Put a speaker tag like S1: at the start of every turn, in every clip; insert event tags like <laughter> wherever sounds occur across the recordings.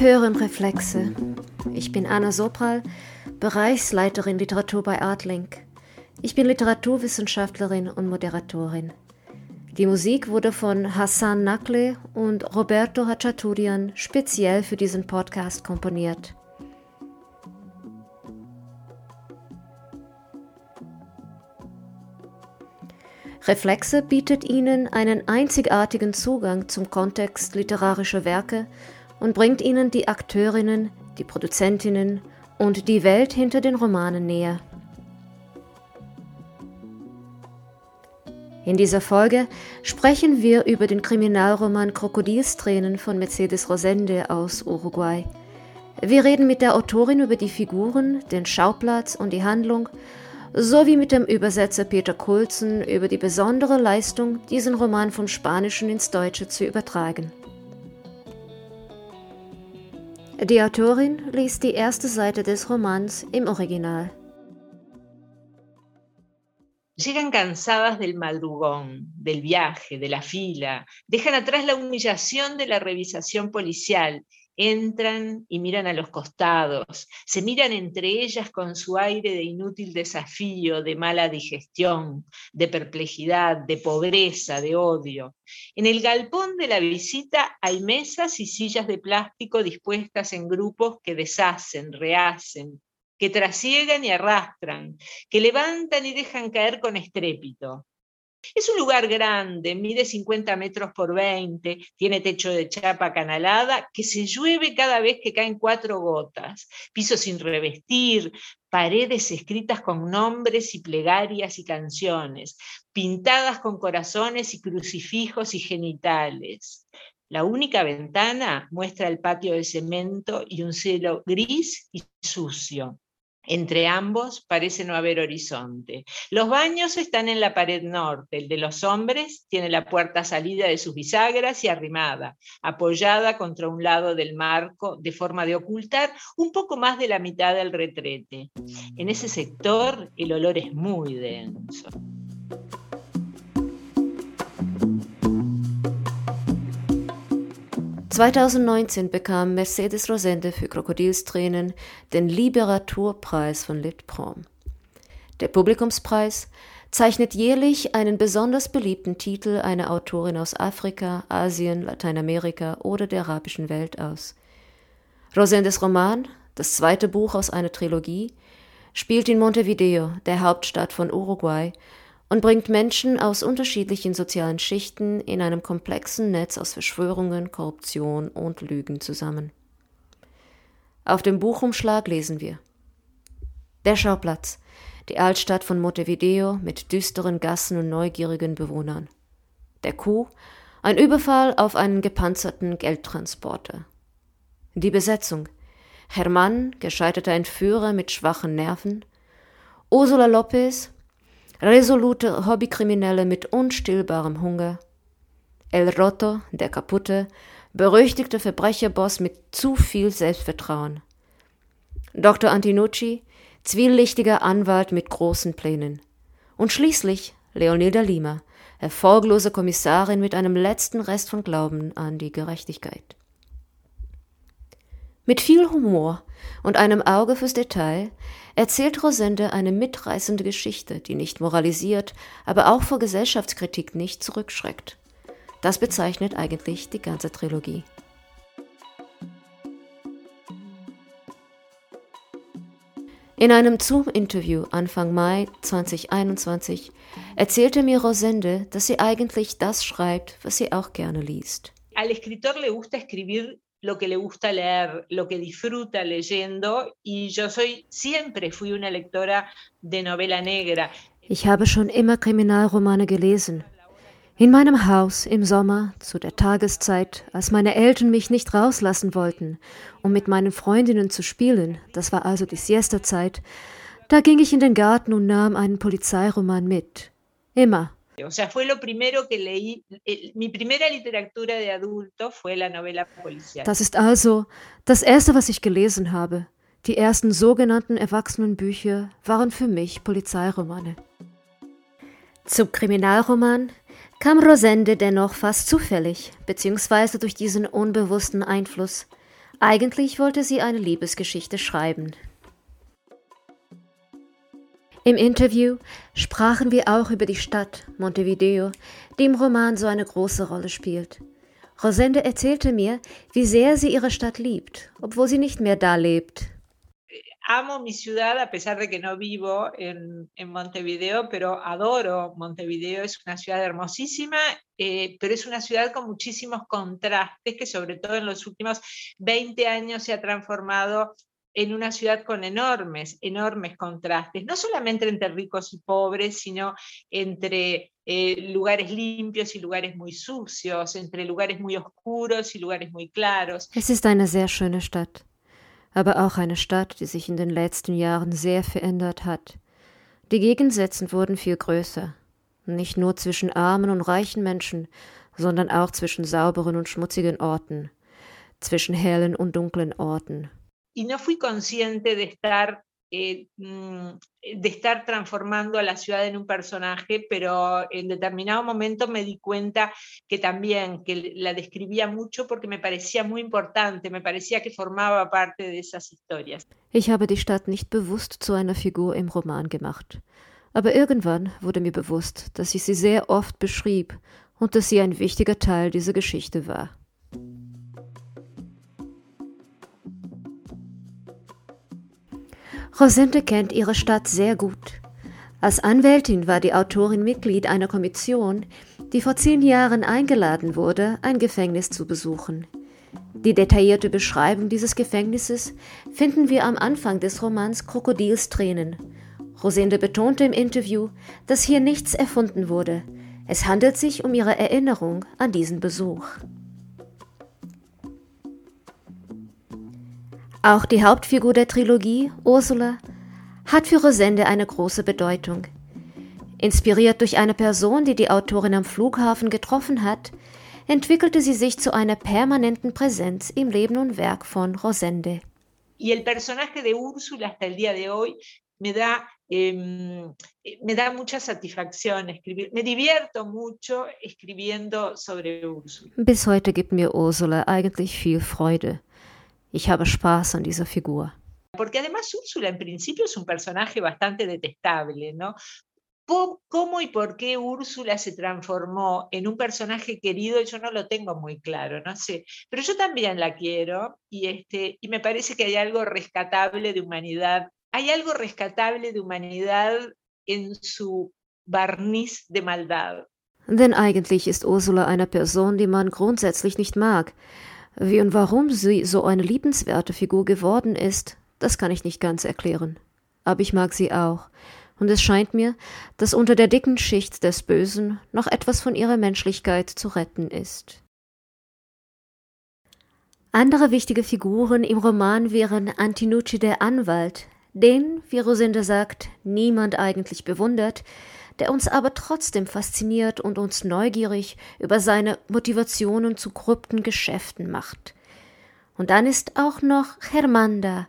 S1: Hören Reflexe. Ich bin Anna Sopral, Bereichsleiterin Literatur bei Artlink. Ich bin Literaturwissenschaftlerin und Moderatorin. Die Musik wurde von Hassan Nakle und Roberto Hachaturian speziell für diesen Podcast komponiert. Reflexe bietet Ihnen einen einzigartigen Zugang zum Kontext literarischer Werke und bringt Ihnen die Akteurinnen, die Produzentinnen und die Welt hinter den Romanen näher. In dieser Folge sprechen wir über den Kriminalroman Krokodilstränen von Mercedes Rosende aus Uruguay. Wir reden mit der Autorin über die Figuren, den Schauplatz und die Handlung sowie mit dem Übersetzer Peter Kulzen über die besondere Leistung, diesen Roman vom Spanischen ins Deutsche zu übertragen. Die Autorin liest die erste Seite des Romans im Original.
S2: Llegan cansadas del madrugón, del viaje, de la fila, dejan atrás la humillación de la revisación policial entran y miran a los costados, se miran entre ellas con su aire de inútil desafío, de mala digestión, de perplejidad, de pobreza, de odio. En el galpón de la visita hay mesas y sillas de plástico dispuestas en grupos que deshacen, rehacen, que trasiegan y arrastran, que levantan y dejan caer con estrépito. Es un lugar grande, mide 50 metros por 20, tiene techo de chapa canalada, que se llueve cada vez que caen cuatro gotas, piso sin revestir, paredes escritas con nombres y plegarias y canciones, pintadas con corazones y crucifijos y genitales. La única ventana muestra el patio de cemento y un cielo gris y sucio. Entre ambos parece no haber horizonte. Los baños están en la pared norte. El de los hombres tiene la puerta salida de sus bisagras y arrimada, apoyada contra un lado del marco, de forma de ocultar un poco más de la mitad del retrete. En ese sector el olor es muy denso.
S1: 2019 bekam Mercedes Rosende für Krokodilstränen den Liberaturpreis von Litprom. Der Publikumspreis zeichnet jährlich einen besonders beliebten Titel einer Autorin aus Afrika, Asien, Lateinamerika oder der arabischen Welt aus. Rosendes Roman, das zweite Buch aus einer Trilogie, spielt in Montevideo, der Hauptstadt von Uruguay, und bringt Menschen aus unterschiedlichen sozialen Schichten in einem komplexen Netz aus Verschwörungen, Korruption und Lügen zusammen. Auf dem Buchumschlag lesen wir Der Schauplatz, die Altstadt von Montevideo mit düsteren Gassen und neugierigen Bewohnern. Der Kuh, ein Überfall auf einen gepanzerten Geldtransporter. Die Besetzung Hermann, gescheiterter Entführer mit schwachen Nerven, Ursula Lopez, resolute Hobbykriminelle mit unstillbarem Hunger, El Roto, der kaputte, berüchtigte Verbrecherboss mit zu viel Selbstvertrauen, Dr. Antinucci, zwielichtiger Anwalt mit großen Plänen und schließlich Leonida Lima, erfolglose Kommissarin mit einem letzten Rest von Glauben an die Gerechtigkeit. Mit viel Humor und einem Auge fürs Detail erzählt Rosende eine mitreißende Geschichte, die nicht moralisiert, aber auch vor Gesellschaftskritik nicht zurückschreckt. Das bezeichnet eigentlich die ganze Trilogie. In einem Zoom-Interview Anfang Mai 2021 erzählte mir Rosende, dass sie eigentlich das schreibt, was sie auch gerne liest.
S2: Al escritor le gusta escribir lo que le gusta leer, lo que disfruta leyendo y yo soy siempre fui una lectora de novela negra.
S1: Ich habe schon immer Kriminalromane gelesen. In meinem Haus im Sommer, zu der Tageszeit, als meine Eltern mich nicht rauslassen wollten, um mit meinen Freundinnen zu spielen, das war also die Siesta-Zeit, da ging ich in den Garten und nahm einen Polizeiroman mit. Immer.
S2: O sea, fue lo primero que leí. Mi primera literatura de adulto fue la novela policial.
S1: Das ist also das erste, was ich gelesen habe. Die ersten sogenannten Erwachsenenbücher waren für mich Polizeiromane. Zum Kriminalroman kam Rosende dennoch fast zufällig, beziehungsweise durch diesen unbewussten Einfluss. Eigentlich wollte sie eine Liebesgeschichte schreiben. Im Interview sprachen wir auch über die Stadt Montevideo, die im Roman so eine große Rolle spielt. Rosende erzählte mir, wie sehr sie ihre Stadt liebt, obwohl sie nicht mehr da lebt.
S2: amo mi ciudad a pesar de que no vivo en, en Montevideo, pero adoro Montevideo. Es una ciudad hermosísima, eh, pero es una ciudad con muchísimos contrastes que sobre todo en los últimos 20 años se ha transformado en una ciudad con enormes, enormes contrastes, no solamente entre ricos y pobres, sino entre eh, lugares limpios y lugares muy sucios, entre lugares muy oscuros y lugares muy claros.
S1: Es ist eine sehr schöne Stadt. aber auch eine Stadt, die sich in den letzten Jahren sehr verändert hat. Die Gegensätze wurden viel größer, nicht nur zwischen armen und reichen Menschen, sondern auch zwischen sauberen und schmutzigen Orten, zwischen hellen und dunklen Orten.
S2: Y no fui consciente de estar Eh, mm, de estar transformando a la ciudad en un personaje, pero en determinado momento me di cuenta que también, que la describía mucho porque me parecía muy importante, me parecía que formaba parte de esas historias.
S1: Ich habe die Stadt nicht bewusst zu einer Figur im Roman gemacht. Aber irgendwann wurde mir bewusst, dass ich sie sehr oft beschrieb und dass sie ein wichtiger Teil dieser Geschichte war. Rosinte kennt ihre Stadt sehr gut. Als Anwältin war die Autorin Mitglied einer Kommission, die vor zehn Jahren eingeladen wurde, ein Gefängnis zu besuchen. Die detaillierte Beschreibung dieses Gefängnisses finden wir am Anfang des Romans Krokodilstränen. Rosinde betonte im Interview, dass hier nichts erfunden wurde. Es handelt sich um ihre Erinnerung an diesen Besuch. Auch die Hauptfigur der Trilogie, Ursula, hat für Rosende eine große Bedeutung. Inspiriert durch eine Person, die die Autorin am Flughafen getroffen hat, entwickelte sie sich zu einer permanenten Präsenz im Leben und Werk von Rosende.
S2: Y el personaje de Úrsula hasta el día de hoy me da, eh, me da mucha satisfacción escribir. Me divierto mucho escribiendo sobre Úrsula.
S1: Bis heute gibt mir Ursula eigentlich viel Freude. Ich habe Spaß an dieser Figur.
S2: Porque además Úrsula en principio es un personaje bastante detestable, ¿no? ¿Cómo y por qué Úrsula se transformó en un personaje querido? Yo no lo tengo muy claro, no sé. Pero yo también la quiero y, este, y me parece que hay algo rescatable de humanidad. Hay algo rescatable de humanidad en su barniz de maldad.
S1: Denn eigentlich ist Ursula eine Person, die man grundsätzlich nicht mag. Wie und warum sie so eine liebenswerte Figur geworden ist, das kann ich nicht ganz erklären. Aber ich mag sie auch. Und es scheint mir, dass unter der dicken Schicht des Bösen noch etwas von ihrer Menschlichkeit zu retten ist. Andere wichtige Figuren im Roman wären Antinucci der Anwalt, den, wie Rosinde sagt, niemand eigentlich bewundert, der uns aber trotzdem fasziniert und uns neugierig über seine Motivationen zu korrupten Geschäften macht. Und dann ist auch noch Hermanda,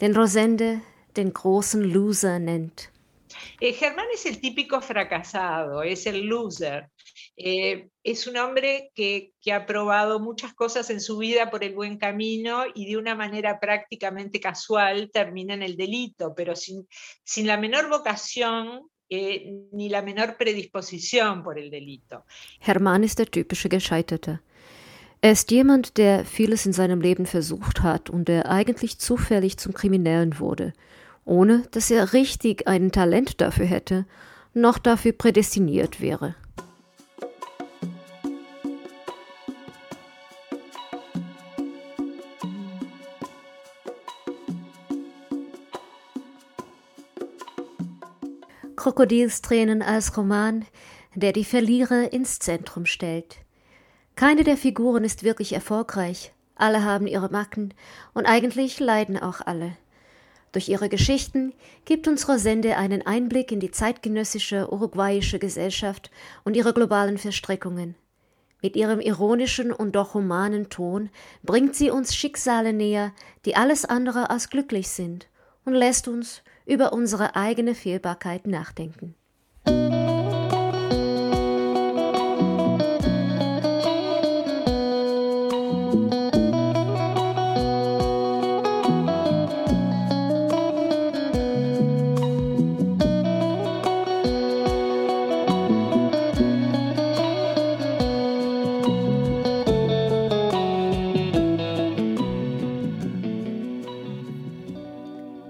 S1: den Rosende den großen Loser nennt.
S2: Eh, Germán es el típico fracasado, es el loser. Eh, es un hombre que, que, ha probado muchas cosas en su vida por el buen camino y de una manera prácticamente casual termina en el delito, pero sin, sin la menor vocación eh, ni la menor predisposición por el delito.
S1: Hermann ist der typische Gescheiterte. Er ist jemand, der vieles in seinem Leben versucht hat und der eigentlich zufällig zum Kriminellen wurde, ohne dass er richtig ein Talent dafür hätte, noch dafür prädestiniert wäre. Krokodilstränen als Roman, der die Verlierer ins Zentrum stellt. Keine der Figuren ist wirklich erfolgreich, alle haben ihre Macken und eigentlich leiden auch alle. Durch ihre Geschichten gibt uns Rosende einen Einblick in die zeitgenössische uruguayische Gesellschaft und ihre globalen Verstrickungen. Mit ihrem ironischen und doch humanen Ton bringt sie uns Schicksale näher, die alles andere als glücklich sind, und lässt uns über unsere eigene Fehlbarkeit nachdenken.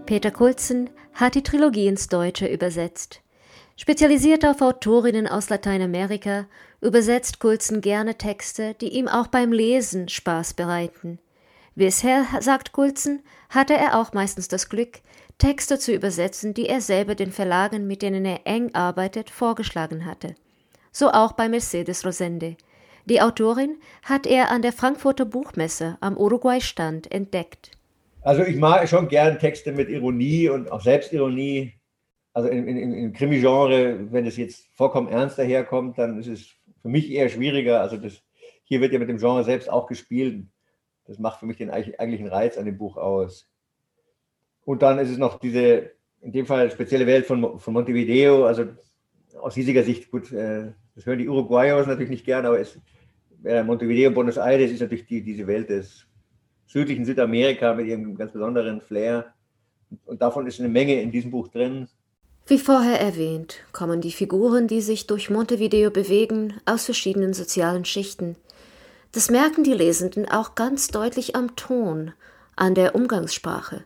S1: Peter Kulzen hat die Trilogie ins Deutsche übersetzt. Spezialisiert auf Autorinnen aus Lateinamerika, übersetzt Kulzen gerne Texte, die ihm auch beim Lesen Spaß bereiten. Bisher, sagt Kulzen, hatte er auch meistens das Glück, Texte zu übersetzen, die er selber den Verlagen, mit denen er eng arbeitet, vorgeschlagen hatte. So auch bei Mercedes Rosende. Die Autorin hat er an der Frankfurter Buchmesse am Uruguay-Stand entdeckt.
S3: Also ich mag schon gern Texte mit Ironie und auch Selbstironie. Also im, im, im Krimi-Genre, wenn es jetzt vollkommen ernst daherkommt, dann ist es für mich eher schwieriger. Also das, hier wird ja mit dem Genre selbst auch gespielt. Das macht für mich den eigentlichen Reiz an dem Buch aus. Und dann ist es noch diese, in dem Fall spezielle Welt von, von Montevideo. Also aus hiesiger Sicht, gut, äh, das hören die Uruguayos natürlich nicht gern, aber es, äh, Montevideo, Buenos Aires ist natürlich die, diese Welt des südlichen Südamerika mit ihrem ganz besonderen Flair. Und davon ist eine Menge in diesem Buch drin.
S1: Wie vorher erwähnt, kommen die Figuren, die sich durch Montevideo bewegen, aus verschiedenen sozialen Schichten. Das merken die Lesenden auch ganz deutlich am Ton, an der Umgangssprache.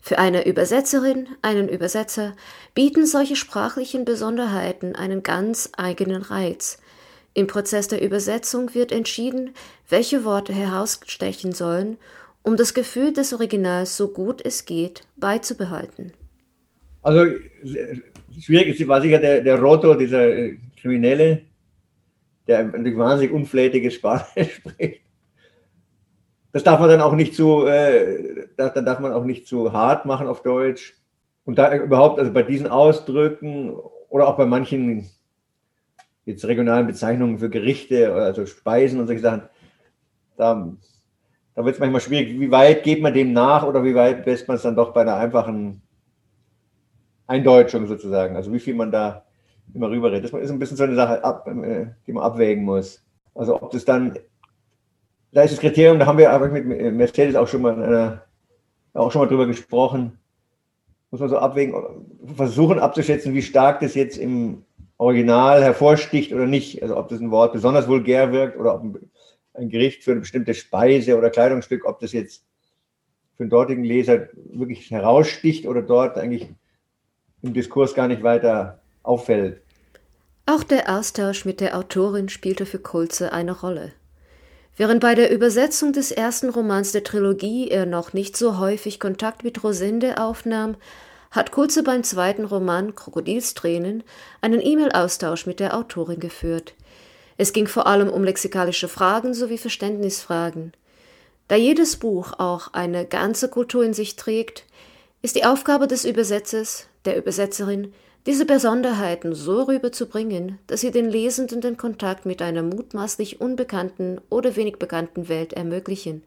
S1: Für eine Übersetzerin, einen Übersetzer bieten solche sprachlichen Besonderheiten einen ganz eigenen Reiz. Im Prozess der Übersetzung wird entschieden, welche Worte herausstechen sollen, um das Gefühl des Originals so gut es geht beizubehalten.
S3: Also schwierig war sicher der, der Roto, dieser äh, Kriminelle, der wahnsinnig unflätige Sprache <laughs> spricht. Das darf man dann auch nicht zu, äh, dann darf man auch nicht zu hart machen auf Deutsch. Und da überhaupt, also bei diesen Ausdrücken oder auch bei manchen jetzt regionalen Bezeichnungen für Gerichte, also Speisen und solche Sachen, da, da wird es manchmal schwierig. Wie weit geht man dem nach oder wie weit lässt man es dann doch bei einer einfachen Eindeutschung sozusagen? Also wie viel man da immer rüberredet. Das ist ein bisschen so eine Sache, ab, äh, die man abwägen muss. Also ob das dann da ist das Kriterium, da haben wir aber mit Mercedes auch schon mal, einer, auch schon mal drüber gesprochen. Muss man so abwägen, versuchen abzuschätzen, wie stark das jetzt im Original hervorsticht oder nicht. Also ob das ein Wort besonders vulgär wirkt oder ob ein Gericht für eine bestimmte Speise oder Kleidungsstück, ob das jetzt für den dortigen Leser wirklich heraussticht oder dort eigentlich im Diskurs gar nicht weiter auffällt.
S1: Auch der Austausch mit der Autorin spielte für Kulze eine Rolle. Während bei der Übersetzung des ersten Romans der Trilogie er noch nicht so häufig Kontakt mit Rosinde aufnahm, hat Kulze beim zweiten Roman Krokodilstränen einen E-Mail-Austausch mit der Autorin geführt. Es ging vor allem um lexikalische Fragen sowie Verständnisfragen. Da jedes Buch auch eine ganze Kultur in sich trägt, ist die Aufgabe des Übersetzers, der Übersetzerin, diese Besonderheiten so rüberzubringen, dass sie den Lesenden den Kontakt mit einer mutmaßlich unbekannten oder wenig bekannten Welt ermöglichen.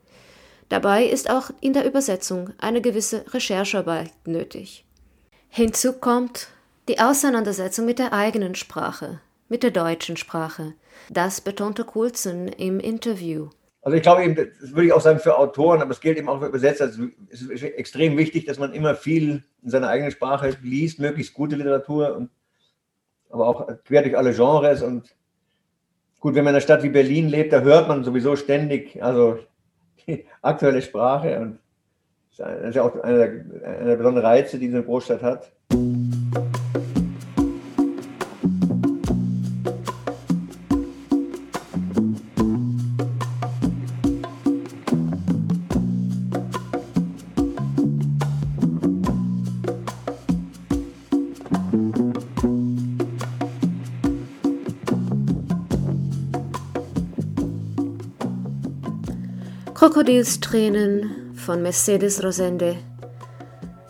S1: Dabei ist auch in der Übersetzung eine gewisse Recherchearbeit nötig. Hinzu kommt die Auseinandersetzung mit der eigenen Sprache, mit der deutschen Sprache. Das betonte Coulson im Interview.
S3: Also ich glaube eben, das würde ich auch sagen für Autoren, aber es gilt eben auch für Übersetzer. Also es ist extrem wichtig, dass man immer viel in seiner eigenen Sprache liest, möglichst gute Literatur, und, aber auch quer durch alle Genres. Und gut, wenn man in einer Stadt wie Berlin lebt, da hört man sowieso ständig also <laughs> die aktuelle Sprache. Und das ist ja auch einer der, einer der besonderen Reize, die diese Großstadt hat.
S1: Krokodilstränen von Mercedes Rosende.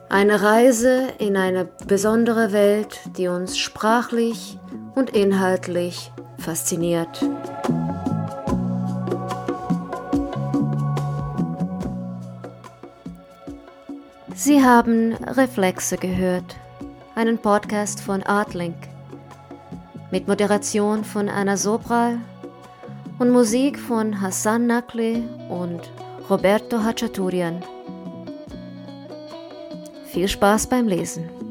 S1: Eine Reise in eine besondere Welt, die uns sprachlich und inhaltlich fasziniert. Sie haben Reflexe gehört, einen Podcast von Artlink mit Moderation von Anna Sobral und Musik von Hassan Nakle und Roberto Hachaturian. Viel Spaß beim Lesen.